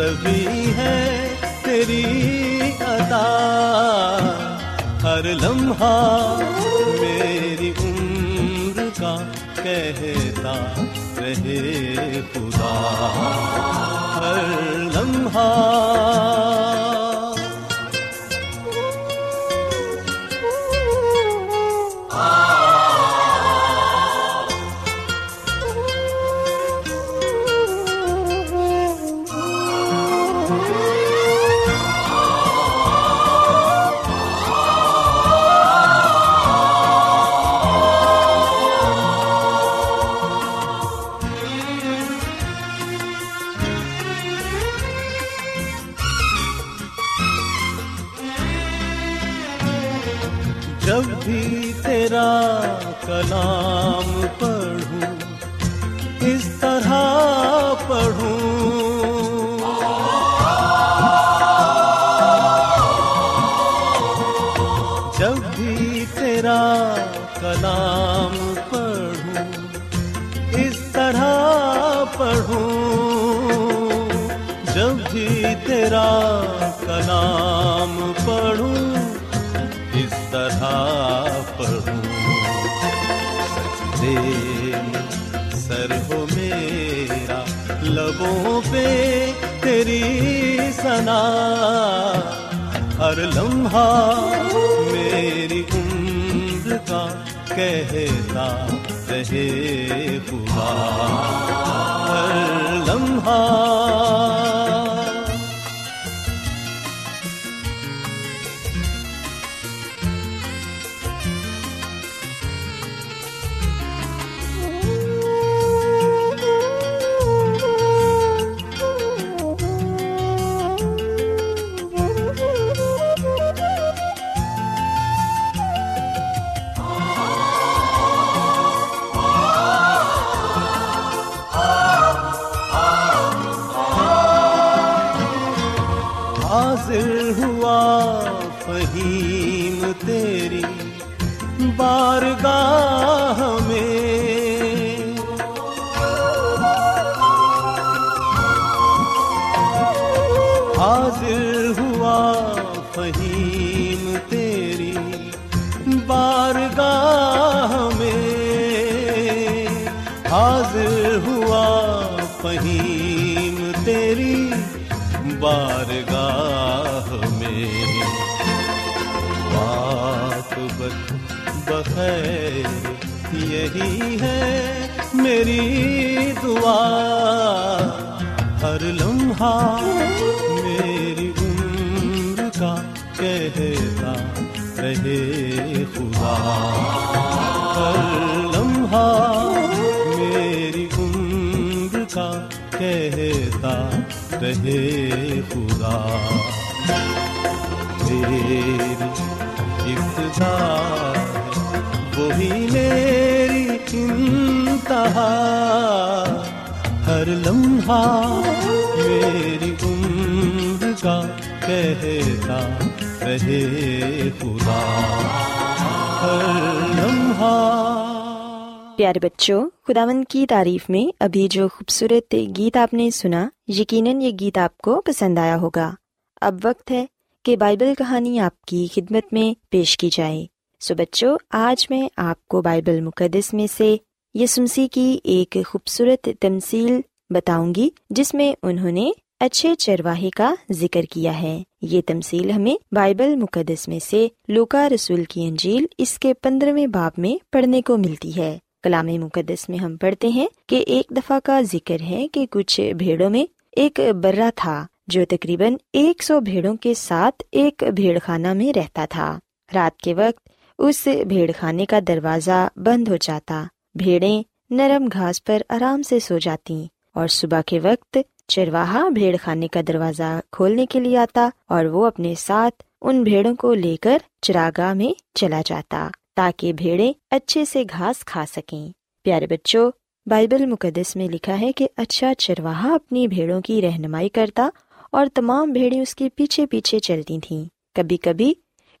سبھی ہے تیری عطا ہر لمحہ میری عمر کا کہتا رہے خدا۔ ہر لمحہ نام پر لمحہ میری عمر کا کہتا رہے خدا ہر لمحہ فہیم تیری بارگاہ میں۔ بات بخیر یہی ہے میری دعا۔ ہر لمحہ میری عمر کا کہتا رہے خدا۔ ہر لمحہ رہے خدا۔ میری ابتدا وہی میری انتہا۔ ہر لمحہ میری عمر کا کہتا رہے خدا۔ ہر پیارے بچوں خداون کی تعریف میں ابھی جو خوبصورت گیت آپ نے سنا، یقیناً یہ گیت آپ کو پسند آیا ہوگا۔ اب وقت ہے کہ بائبل کہانی آپ کی خدمت میں پیش کی جائے۔ سو بچوں، آج میں آپ کو بائبل مقدس میں سے یسمسی کی ایک خوبصورت تمثیل بتاؤں گی، جس میں انہوں نے اچھے چرواہے کا ذکر کیا ہے۔ یہ تمثیل ہمیں بائبل مقدس میں سے لوکا رسول کی انجیل اس کے پندرہویں باب میں پڑھنے کو ملتی ہے۔ کلام مقدس میں ہم پڑھتے ہیں کہ ایک دفعہ کا ذکر ہے کہ کچھ بھیڑوں میں ایک برا تھا جو تقریباً ایک سو بھیڑوں کے ساتھ ایک بھیڑ خانہ میں رہتا تھا۔ رات کے وقت اس بھیڑ خانے کا دروازہ بند ہو جاتا۔ بھیڑیں نرم گھاس پر آرام سے سو جاتی اور صبح کے وقت چرواہا بھیڑ خانے کا دروازہ کھولنے کے لیے آتا اور وہ اپنے ساتھ ان بھیڑوں کو لے کر چراگاہ میں چلا جاتا۔ تاکہ بھیڑیں اچھے سے گھاس کھا سکیں۔ پیارے بچوں، بائبل مقدس میں لکھا ہے کہ اچھا چرواہا اپنی بھیڑوں کی رہنمائی کرتا اور تمام بھیڑیں اس کے پیچھے پیچھے چلتی تھیں۔ کبھی کبھی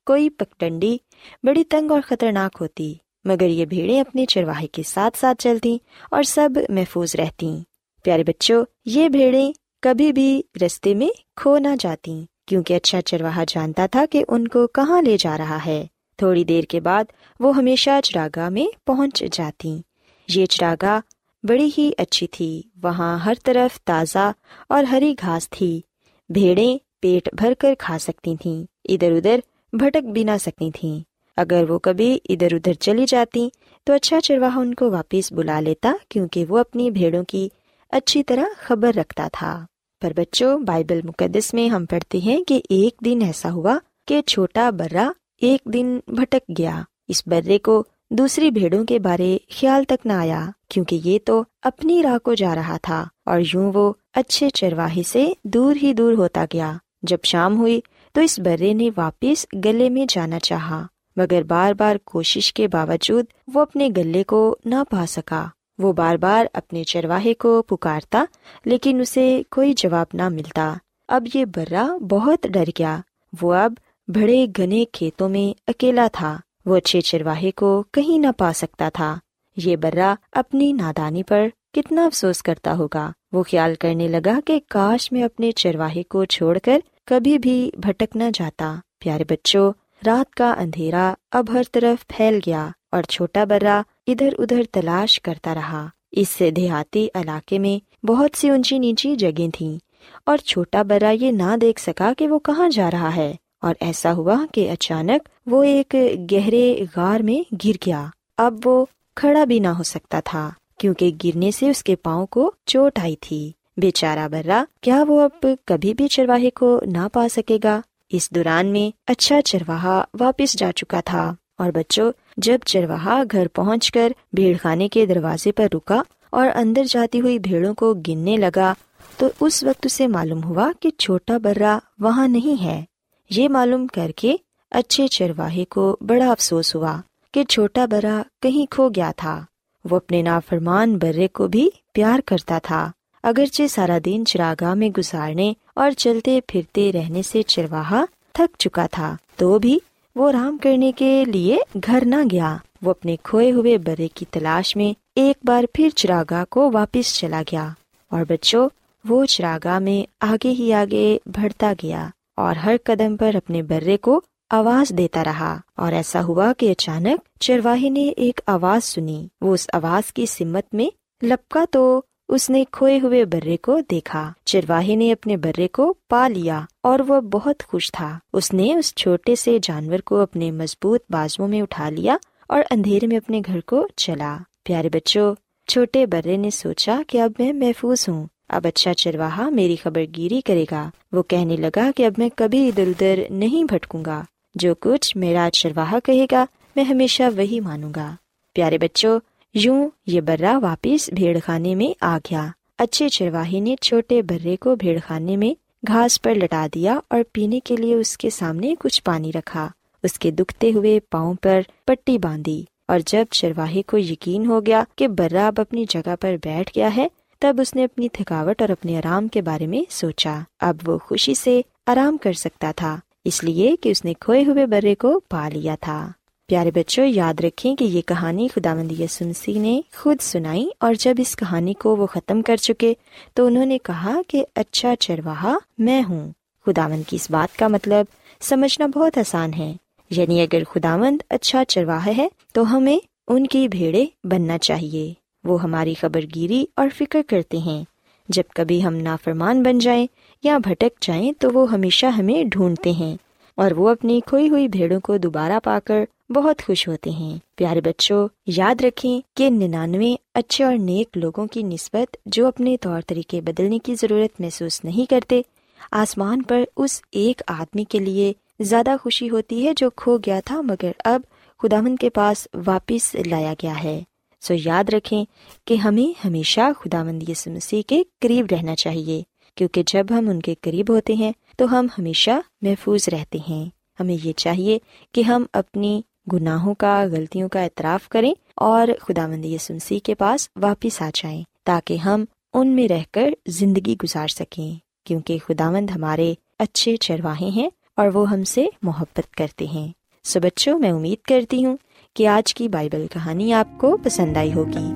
کوئی پگڈنڈی بڑی تنگ اور خطرناک ہوتی، مگر یہ بھیڑیں اپنے چرواہے کے ساتھ ساتھ چلتی اور سب محفوظ رہتی پیارے بچوں، یہ بھیڑیں کبھی بھی رستے میں کھو نہ جاتی کیونکہ اچھا چرواہا جانتا تھا کہ ان کو کہاں لے جا رہا ہے۔ تھوڑی دیر کے بعد وہ ہمیشہ چراگاہ میں پہنچ جاتی۔ یہ چراگاہ بڑی ہی اچھی تھی۔ وہاں ہر طرف تازہ اور ہری گھاس تھی۔ بھیڑیں پیٹ بھر کر کھا سکتی تھیں۔ ادھر ادھر بھٹک بھی نہ سکتی تھیں۔ اگر وہ کبھی ادھر ادھر چلی جاتی تو اچھا چرواہا ان کو واپس بلا لیتا کیونکہ وہ اپنی بھیڑوں کی اچھی طرح خبر رکھتا تھا۔ پر بچوں، بائبل مقدس میں ہم پڑھتے ہیں کہ ایک دن ایسا ہوا کہ چھوٹا برا ایک دن بھٹک گیا۔ اس برے کو دوسری بھیڑوں کے بارے خیال تک نہ آیا، کیونکہ یہ تو اپنی راہ کو جا رہا تھا۔ اور یوں وہ اچھے چرواہے سے دور ہی دور ہوتا گیا۔ جب شام ہوئی تو اس برے نے واپس گلے میں جانا چاہا، مگر بار بار کوشش کے باوجود وہ اپنے گلے کو نہ پا سکا۔ وہ بار بار اپنے چرواہے کو پکارتا، لیکن اسے کوئی جواب نہ ملتا۔ اب یہ برا بہت ڈر گیا۔ وہ اب بڑے گھنے کھیتوں میں اکیلا تھا۔ وہ اچھے چرواہے کو کہیں نہ پا سکتا تھا۔ یہ برا اپنی نادانی پر کتنا افسوس کرتا ہوگا۔ وہ خیال کرنے لگا کہ کاش میں اپنے چرواہے کو چھوڑ کر کبھی بھی بھٹک نہ جاتا۔ پیارے بچوں، رات کا اندھیرا اب ہر طرف پھیل گیا اور چھوٹا برا ادھر ادھر تلاش کرتا رہا۔ اس دیہاتی علاقے میں بہت سی اونچی نیچی جگہ تھیں اور چھوٹا برا یہ نہ دیکھ سکا کہ وہ کہاں جا رہا ہے۔ اور ایسا ہوا کہ اچانک وہ ایک گہرے غار میں گر گیا۔ اب وہ کھڑا بھی نہ ہو سکتا تھا، کیونکہ گرنے سے اس کے پاؤں کو چوٹ آئی تھی۔ بےچارا برا کیا وہ اب کبھی بھی چرواہے کو نہ پا سکے گا؟ اس دوران میں اچھا چرواہا واپس جا چکا تھا۔ اور بچوں، جب چرواہا گھر پہنچ کر بھیڑ خانے کے دروازے پر رکا اور اندر جاتی ہوئی بھیڑوں کو گننے لگا، تو اس وقت اسے معلوم ہوا کہ چھوٹا برا وہاں نہیں ہے۔ یہ معلوم کر کے اچھے چرواہے کو بڑا افسوس ہوا کہ چھوٹا برا کہیں کھو گیا تھا۔ وہ اپنے نافرمان برے کو بھی پیار کرتا تھا۔ اگرچہ سارا دن چراگاہ میں گزارنے اور چلتے پھرتے رہنے سے چرواہا تھک چکا تھا، تو بھی وہ آرام کرنے کے لیے گھر نہ گیا۔ وہ اپنے کھوئے ہوئے برے کی تلاش میں ایک بار پھر چراگاہ کو واپس چلا گیا اور بچوں، وہ چراگاہ میں آگے ہی آگے بڑھتا گیا۔ اور ہر قدم پر اپنے برے کو آواز دیتا رہا اور ایسا ہوا کہ اچانک چرواہے نے ایک آواز سنی۔ وہ اس آواز کی سمت میں لپکا تو اس نے کھوئے ہوئے برے کو دیکھا۔ چرواہے نے اپنے برے کو پا لیا اور وہ بہت خوش تھا۔ اس نے اس چھوٹے سے جانور کو اپنے مضبوط بازو میں اٹھا لیا اور اندھیرے میں اپنے گھر کو چلا۔ پیارے بچوں، چھوٹے برے نے سوچا کہ اب میں محفوظ ہوں۔ اب اچھا چرواہا میری خبر گیری کرے گا۔ وہ کہنے لگا کہ اب میں کبھی ادھر ادھر نہیں بھٹکوں گا۔ جو کچھ میرا چرواہا کہے گا، میں ہمیشہ وہی مانوں گا۔ پیارے بچوں، یوں یہ برا واپس بھیڑ خانے میں آ گیا۔ اچھے چرواہی نے چھوٹے برے کو بھیڑ خانے میں گھاس پر لٹا دیا اور پینے کے لیے اس کے سامنے کچھ پانی رکھا۔ اس کے دکھتے ہوئے پاؤں پر پٹی باندھی۔ اور جب چرواہی کو یقین ہو گیا کہ برا اب اپنی جگہ پر بیٹھ گیا ہے تب اس نے اپنی تھکاوٹ اور اپنے آرام کے بارے میں سوچا۔ اب وہ خوشی سے آرام کر سکتا تھا، اس لیے کہ اس نے کھوئے ہوئے برے کو پا لیا تھا۔ پیارے بچوں، یاد رکھیں کہ یہ کہانی خدا مندی سنسی نے خود سنائی اور جب اس کہانی کو وہ ختم کر چکے تو انہوں نے کہا کہ اچھا چرواہا میں ہوں۔ خدا مند کی اس بات کا مطلب سمجھنا بہت آسان ہے۔ یعنی اگر خدا مند اچھا چرواہا ہے تو ہمیں ان کی بھیڑے بننا چاہیے۔ وہ ہماری خبر گیری اور فکر کرتے ہیں۔ جب کبھی ہم نافرمان بن جائیں یا بھٹک جائیں تو وہ ہمیشہ ہمیں ڈھونڈتے ہیں اور وہ اپنی کھوئی ہوئی بھیڑوں کو دوبارہ پا کر بہت خوش ہوتے ہیں۔ پیارے بچوں، یاد رکھیں کہ ننانوے اچھے اور نیک لوگوں کی نسبت جو اپنے طور طریقے بدلنے کی ضرورت محسوس نہیں کرتے، آسمان پر اس ایک آدمی کے لیے زیادہ خوشی ہوتی ہے جو کھو گیا تھا مگر اب خدامند کے پاس واپس لایا گیا ہے۔ سو یاد رکھیں کہ ہمیں ہمیشہ خدا مند یسو مسیح کے قریب رہنا چاہیے، کیونکہ جب ہم ان کے قریب ہوتے ہیں تو ہم ہمیشہ محفوظ رہتے ہیں۔ ہمیں یہ چاہیے کہ ہم اپنی گناہوں کا، غلطیوں کا اعتراف کریں اور خدا مندی سنسی کے پاس واپس آ جائیں، تاکہ ہم ان میں رہ کر زندگی گزار سکیں، کیونکہ خدا مند ہمارے اچھے چرواہے ہیں اور وہ ہم سے محبت کرتے ہیں۔ سو بچوں، میں امید کرتی ہوں کہ آج کی بائبل کہانی آپ کو پسند آئی ہوگی۔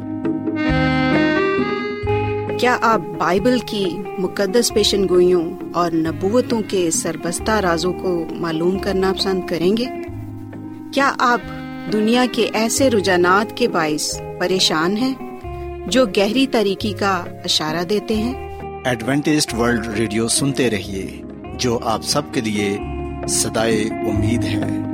کیا آپ بائبل کی مقدس پیشن گوئیوں اور نبوتوں کے سربستہ رازوں کو معلوم کرنا پسند کریں گے؟ کیا آپ دنیا کے ایسے رجحانات کے باعث پریشان ہیں جو گہری طریقے کا اشارہ دیتے ہیں؟ ایڈوینٹیسٹ ورلڈ ریڈیو سنتے رہیے جو آپ سب کے لیے صدائے امید ہے۔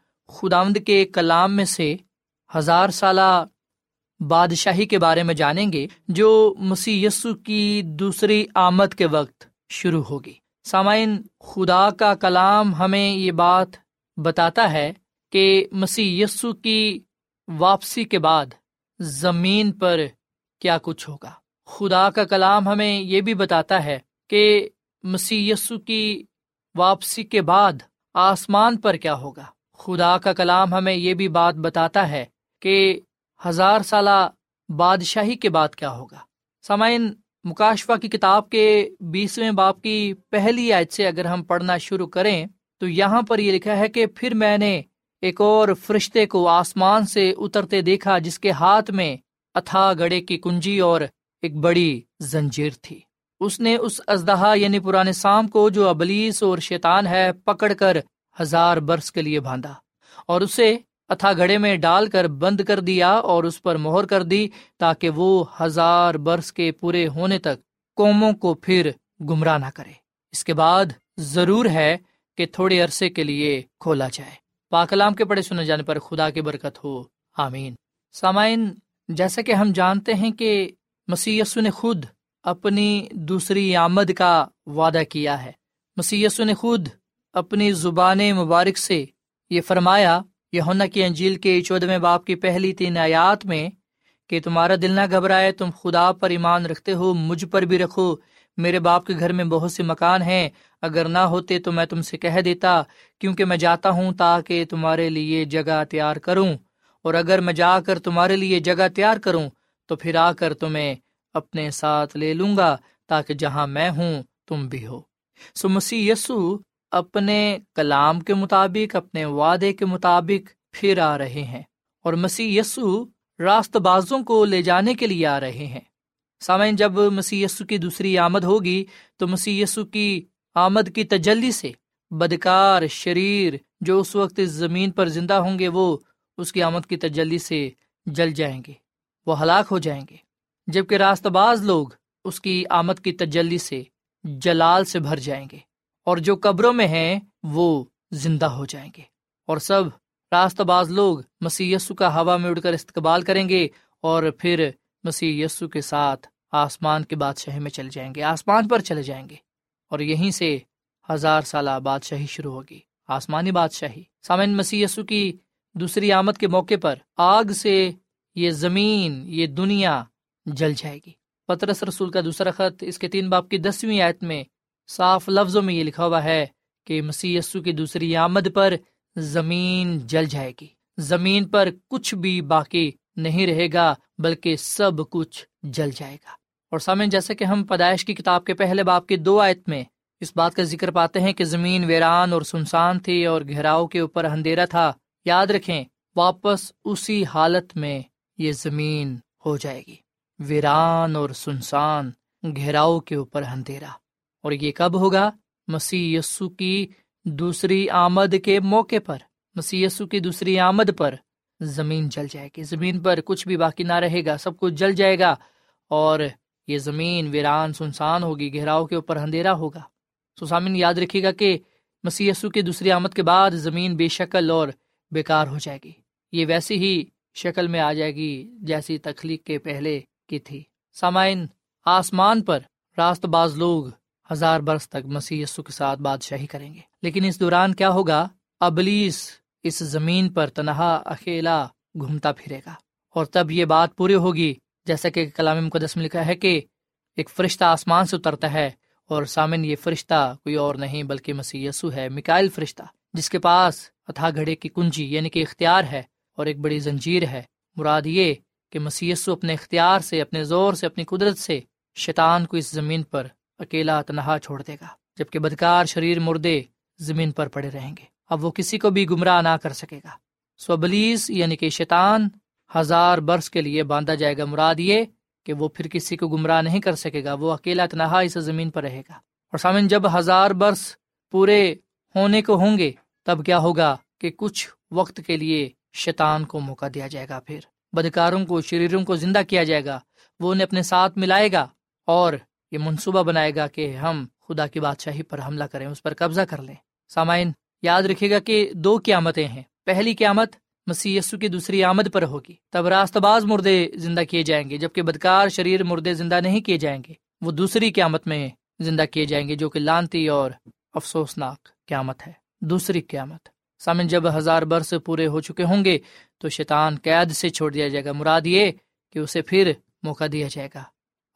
خدامد کے کلام میں سے ہزار سالہ بادشاہی کے بارے میں جانیں گے، جو مسی کی دوسری آمد کے وقت شروع ہوگی۔ سامعین، خدا کا کلام ہمیں یہ بات بتاتا ہے کہ مسی یسو کی واپسی کے بعد زمین پر کیا کچھ ہوگا۔ خدا کا کلام ہمیں یہ بھی بتاتا ہے کہ مسی یسو کی واپسی کے بعد آسمان پر کیا ہوگا۔ خدا کا کلام ہمیں یہ بھی بات بتاتا ہے کہ ہزار سالہ بادشاہی کے بعد کیا ہوگا۔ سامعین، مکاشفہ کی کتاب کے بیسویں باپ کی پہلی آیت سے اگر ہم پڑھنا شروع کریں، تو یہاں پر یہ لکھا ہے کہ پھر میں نے ایک اور فرشتے کو آسمان سے اترتے دیکھا جس کے ہاتھ میں اتھا گڑے کی کنجی اور ایک بڑی زنجیر تھی۔ اس نے اس ازدہا یعنی پرانے سام کو جو ابلیس اور شیطان ہے، پکڑ کر ہزار برس کے لیے باندھا اور اسے اتھا گڑے میں ڈال کر بند کر دیا اور اس پر مہر کر دی تاکہ وہ ہزار برس کے پورے ہونے تک قوموں کو پھر گمراہ نہ کرے۔ اس کے بعد ضرور ہے کہ تھوڑے عرصے کے لیے کھولا جائے۔ پاکلام کے پڑے سنے جانے پر خدا کی برکت ہو۔ آمین۔ سامعین، جیسا کہ ہم جانتے ہیں کہ مسی نے خود اپنی دوسری آمد کا وعدہ کیا ہے۔ مسی نے خود اپنی زبان مبارک سے یہ فرمایا یونا کی انجیل کے چودہویں باپ کی پہلی تین آیات میں کہ تمہارا دل نہ گھبرائے، تم خدا پر ایمان رکھتے ہو، مجھ پر بھی رکھو، میرے باپ کے گھر میں بہت سے مکان ہیں، اگر نہ ہوتے تو میں تم سے کہہ دیتا، کیونکہ میں جاتا ہوں تاکہ تمہارے لیے جگہ تیار کروں، اور اگر میں جا کر تمہارے لیے جگہ تیار کروں، تو پھر آ کر تمہیں اپنے ساتھ لے لوں گا، تاکہ جہاں میں ہوں تم بھی ہو۔ سو مسیح یسو اپنے کلام کے مطابق، اپنے وعدے کے مطابق پھر آ رہے ہیں اور مسیح یسو راست بازوں کو لے جانے کے لیے آ رہے ہیں۔ سامعین، جب مسیح یسو کی دوسری آمد ہوگی تو مسیح یسو کی آمد کی تجلی سے بدکار شریر جو اس وقت اس زمین پر زندہ ہوں گے، وہ اس کی آمد کی تجلی سے جل جائیں گے، وہ ہلاک ہو جائیں گے۔ جبکہ راست باز لوگ اس کی آمد کی تجلی سے جلال سے بھر جائیں گے۔ اور جو قبروں میں ہیں وہ زندہ ہو جائیں گے۔ اور سب راست باز لوگ مسیح یسو کا ہوا میں اڑ کر استقبال کریں گے اور پھر مسیح یسو کے ساتھ آسمان کے بادشاہی میں چلے جائیں گے، آسمان پر چلے جائیں گے۔ اور یہیں سے ہزار سالہ بادشاہی شروع ہوگی، آسمانی بادشاہی۔ سامن مسیح یسو کی دوسری آمد کے موقع پر آگ سے یہ زمین، یہ دنیا جل جائے گی۔ پترس رسول کا دوسرا خط اس کے تین باپ کی دسویں آیت میں صاف لفظوں میں یہ لکھا ہوا ہے کہ مسی کی دوسری آمد پر زمین جل جائے گی۔ زمین پر کچھ بھی باقی نہیں رہے گا، بلکہ سب کچھ جل جائے گا۔ اور سامن جیسے کہ ہم پیدائش کی کتاب کے پہلے باپ کی دو آیت میں اس بات کا ذکر پاتے ہیں کہ زمین ویران اور سنسان تھی اور گہراؤ کے اوپر اندھیرا تھا، یاد رکھیں، واپس اسی حالت میں یہ زمین ہو جائے گی۔ ویران اور سنسان گہراؤ کے اوپر اندھیرا۔ اور یہ کب ہوگا؟ مسی کی دوسری آمد کے موقع پر۔ مسی کی دوسری آمد پر۔ زمین جل جائے گی۔ زمین پر کچھ بھی باقی نہ رہے گا۔ سب کچھ جل جائے گا۔ اور یہ زمین ویران، سنسان ہوگی۔ گہراؤ کے اوپر اندھیرا ہوگا۔ سسامن یاد رکھے گا کہ مسی یسو کی دوسری آمد کے بعد زمین بے شکل اور بیکار ہو جائے گی۔ یہ ویسی ہی شکل میں آ جائے گی جیسی تخلیق کے پہلے کی تھی۔ سامعین، آسمان پر راست باز لوگ ہزار برس تک مسیح یسو کے ساتھ بادشاہی کریں گے۔ لیکن اس دوران کیا ہوگا؟ ابلیس اس زمین پر تنہا اکیلا گھومتا پھرے گا۔ اور تب یہ بات پوری ہوگی، جیسا کہ کلام مقدس میں لکھا ہے کہ ایک فرشتہ آسمان سے اترتا ہے اور سامن یہ فرشتہ کوئی اور نہیں بلکہ مسیح یسو ہے مکائل فرشتہ، جس کے پاس اتھا گھڑے کی کنجی یعنی کہ اختیار ہے اور ایک بڑی زنجیر ہے۔ مراد یہ کہ مسی اپنے اختیار سے، اپنے زور سے، اپنی قدرت سے شیطان کو اس زمین پر اکیلا تنہا چھوڑ دے گا، جبکہ بدکار شریر مردے زمین پر پڑے رہیں گے۔ اب وہ کسی کو بھی گمراہ نہ کر سکے گا۔ سوبلیس یعنی کہ شیطان، ہزار برس کے لیے باندھا جائے گا مراد یہ کہ وہ پھر کسی کو گمراہ نہیں کر سکے گا، وہ اکیلا تنہا اس زمین پر رہے گا۔ اور سامن، جب ہزار برس پورے ہونے کو ہوں گے، تب کیا ہوگا کہ کچھ وقت کے لیے شیطان کو موقع دیا جائے گا۔ پھر بدکاروں کو، شریروں کو زندہ کیا جائے گا۔ وہ انہیں اپنے ساتھ ملائے گا اور یہ منصوبہ بنائے گا کہ ہم خدا کی بادشاہی پر حملہ کریں، اس پر قبضہ کر لیں۔ سامعین، یاد رکھے گا کہ دو قیامتیں ہیں۔ پہلی قیامت مسی کی دوسری آمد پر ہوگی۔ تب راست باز مردے زندہ کیے جائیں گے، جبکہ بدکار شریر مردے زندہ نہیں کیے جائیں گے۔ وہ دوسری قیامت میں زندہ کیے جائیں گے، جو کہ لانتی اور افسوسناک قیامت ہے۔ دوسری قیامت۔ سامن جب ہزار برس پورے ہو چکے ہوں گے، تو شیطان قید سے چھوڑ دیا جائے گا۔ مراد یہ کہ اسے پھر موقع دیا جائے گا۔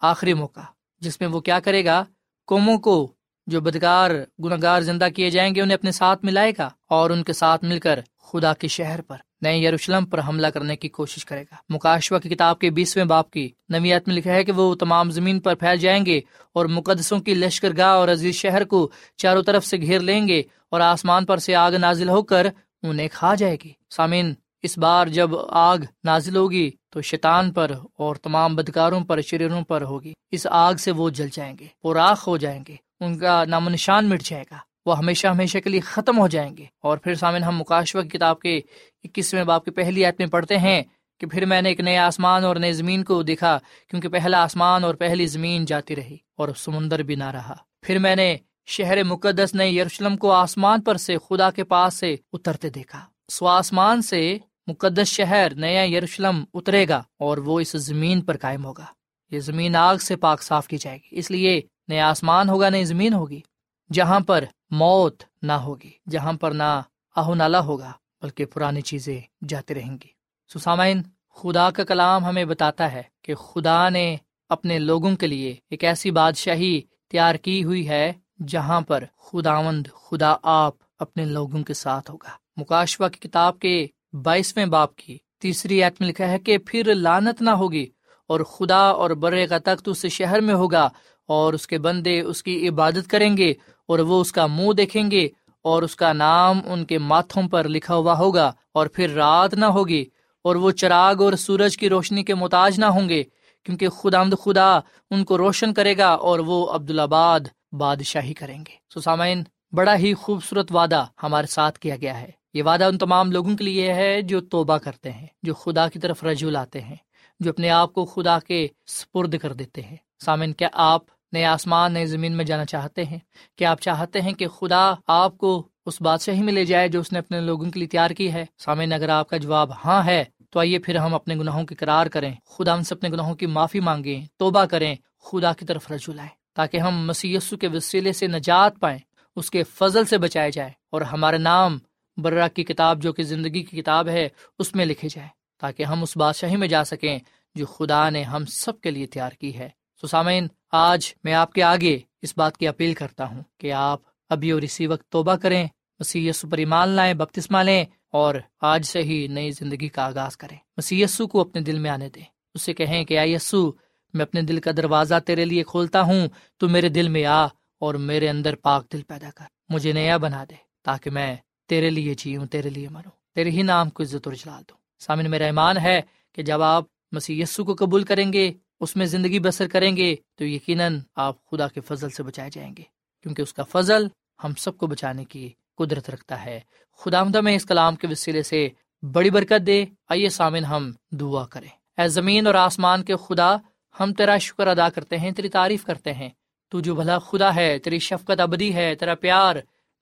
آخری موقع۔ جس میں وہ کیا کرے گا؟ قوموں کو جو بدکار گناگار زندہ کیے جائیں گے، انہیں اپنے ساتھ ملائے گا اور ان کے ساتھ مل کر خدا کے شہر پر، نئے یروشلم پر حملہ کرنے کی کوشش کرے گا۔ مکاشوا کی کتاب کے بیسویں باپ کی نویات میں لکھا ہے کہ وہ تمام زمین پر پھیل جائیں گے اور مقدسوں کی لشکر گاہ اور عزیز شہر کو چاروں طرف سے گھیر لیں گے اور آسمان پر سے آگ نازل ہو کر انہیں کھا جائے گی۔ سامن اس بار جب آگ نازل ہوگی تو شیطان پر اور تمام بدکاروں پر شریروں پر ہوگی۔ اس آگ سے وہ جل جائیں گے، وہ راخ ہو جائیں گے، ان کا نام و نشان مٹ جائے گا۔ وہ ہمیشہ ہمیشہ کے لیے ختم ہو جائیں گے۔ اور پھر سامن ہم مکاشوہ کتاب کے اکیسویں باپ کی پہلی آیت میں پڑھتے ہیں کہ پھر میں نے ایک نئے آسمان اور نئے زمین کو دیکھا، کیونکہ پہلا آسمان اور پہلی زمین جاتی رہی اور سمندر بھی نہ رہا۔ پھر میں نے شہر مقدس نئے یروشلم کو آسمان پر سے خدا کے پاس سے اترتے دیکھا۔ سو آسمان سے مقدس شہر نیا یروشلم اترے گا اور وہ اس زمین پر قائم ہوگا۔ یہ زمین آگ سے پاک صاف کی جائے گی، اس لیے نیا آسمان ہوگا، نئی زمین ہوگی۔ جہاں پر موت نہ ہوگی، جہاں پر نہ آہ نالا ہوگا، بلکہ پرانی چیزیں جاتی رہیں گی۔ سسامین خدا کا کلام ہمیں بتاتا ہے کہ خدا نے اپنے لوگوں کے لیے ایک ایسی بادشاہی تیار کی ہوئی ہے جہاں پر خداوند خدا آپ اپنے لوگوں کے ساتھ ہوگا۔ مکاشوا کی کتاب کے بائیسویں باپ کی تیسری ایت میں لکھا ہے کہ پھر لانت نہ ہوگی اور خدا اور برے کا تخت اس شہر میں ہوگا اور اس کے بندے اس کی عبادت کریں گے اور وہ اس کا منہ دیکھیں گے اور اس کا نام ان کے ماتھوں پر لکھا ہوا ہوگا اور پھر رات نہ ہوگی اور وہ چراغ اور سورج کی روشنی کے محتاج نہ ہوں گے کیونکہ خدا خدا ان کو روشن کرے گا اور وہ عبدالآباد بادشاہی کریں گے۔ سسامین بڑا ہی خوبصورت وعدہ ہمارے ساتھ کیا گیا ہے۔ یہ وعدہ ان تمام لوگوں کے لیے ہے جو توبہ کرتے ہیں، جو خدا کی طرف رجوع لاتے ہیں، جو اپنے آپ کو خدا کے سپرد کر دیتے ہیں۔ سامن کیا آپ نئے آسمان، نئے زمین میں جانا چاہتے ہیں؟ کیا آپ چاہتے ہیں کہ خدا آپ کو اس بادشاہی میں لے جائے جو اس نے اپنے لوگوں کے لیے تیار کی ہے؟ سامعین، اگر آپ کا جواب ہاں ہے، تو آئیے پھر ہم اپنے گناہوں کی قرار کریں۔ خدا ہم سے اپنے گناہوں کی معافی مانگیں، توبہ کریں، خدا کی طرف رجوع لائیں، تاکہ ہم مسی کے وسیلے سے نجات پائیں، اس کے فضل سے بچائے جائے اور ہمارے نام برا کی کتاب جو کہ زندگی کی کتاب ہے، اس میں لکھے جائے تاکہ ہم اس بادشاہی میں جا سکیں جو خدا نے ہم سب کے لیے تیار کی ہے۔ سسامین آج میں آپ کے آگے اس بات کی اپیل کرتا ہوں کہ آپ ابھی اور اسی وقت توبہ کریں مسی پر ایمان لائیں بپتسما لیں اور آج سے ہی نئی زندگی کا آغاز کریں۔ مسی کو اپنے دل میں آنے دیں۔ اسے کہیں کہ آئی یسو، میں اپنے دل کا دروازہ تیرے لیے کھولتا ہوں، تو میرے دل میں آ اور میرے اندر پاک دل پیدا کر، مجھے نیا بنا دے تاکہ میں تیرے لیے جیوں، تیرے لیے مروں، تیرے ہی نام کو عزت اور جلال دوں۔ سامنے میرا ایمان ہے کہ جب آپ مسی کو قبول کریں گے، اس میں زندگی بسر کریں گے، تو یقیناً آپ خدا کے فضل سے بچائے جائیں گے۔ کیونکہ اس کا فضل ہم سب کو بچانے کی قدرت رکھتا ہے۔ خدا مدہ میں اس کلام کے وسیلے سے بڑی برکت دے۔ آئیے سامن ہم دعا کریں۔ اے زمین اور آسمان کے خدا، ہم تیرا شکر ادا کرتے ہیں، تیری تعریف کرتے ہیں۔ تو جو بھلا خدا ہے، تیری شفقت ابدی ہے، تیرا پیار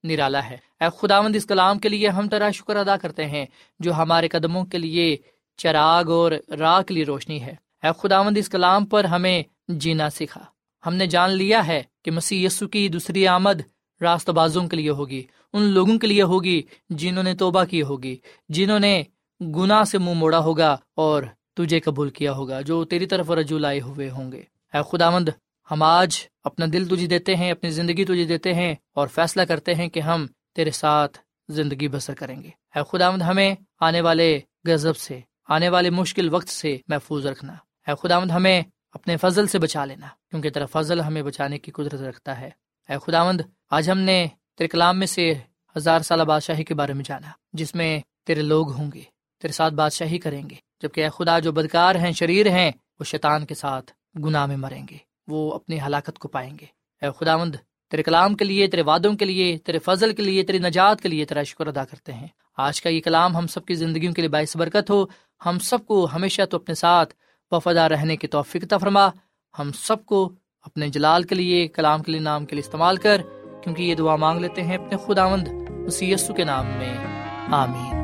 نرالا ہے۔ اے خدا مند اس کلام کے لیے ہم تیرا شکر ادا کرتے ہیں جو ہمارے قدموں کے لیے چراغ اور راہ کے لیے روشنی ہے۔ اے خداوند، اس کلام پر ہمیں جینا سکھا۔ ہم نے جان لیا ہے کہ مسیح یسو کی دوسری آمد راست بازوں کے لیے ہوگی، ان لوگوں کے لیے ہوگی جنہوں نے توبہ کی ہوگی، جنہوں نے گناہ سے منہ موڑا ہوگا اور تجھے قبول کیا ہوگا، جو تیری طرف رجوع لائے ہوئے ہوں گے۔ اے خدا مند ہم آج اپنا دل تجھے دیتے ہیں، اپنی زندگی تجھے دیتے ہیں اور فیصلہ کرتے ہیں کہ ہم تیرے ساتھ زندگی بسر کریں گے۔ اے خدا ہمیں آنے والے غذب سے، آنے والے مشکل وقت سے محفوظ رکھنا۔ اے خدا ہمیں اپنے فضل سے بچا لینا، کیونکہ تیرا فضل ہمیں بچانے کی قدرت رکھتا ہے۔ اے خدا مند آج ہم نے تیرے کلام میں سے ہزار سالہ بادشاہی کے بارے میں جانا، جس میں تیرے لوگ ہوں گے، تیرے ساتھ بادشاہی کریں گے، جبکہ اے خدا جو بدکار ہیں، شریر ہیں، وہ شیطان کے ساتھ گناہ میں مریں گے۔ وہ اپنی ہلاکت کو پائیں گے۔ اے خدا مند تیرے کلام کے لیے، تیرے وادوں کے لیے، تیرے فضل کے لیے، تیری نجات کے لیے تیرا شکر ادا کرتے ہیں۔ آج کا یہ کلام ہم سب کی زندگیوں کے لیے باعث برکت ہو۔ ہم سب کو ہمیشہ تو اپنے ساتھ وفادار رہنے کی توفیق فرما۔ ہم سب کو اپنے جلال کے لیے، کلام کے لیے، نام کے لیے استعمال کر۔ کیونکہ یہ دعا مانگ لیتے ہیں اپنے خدا مند اسی کے نام میں۔ آمین۔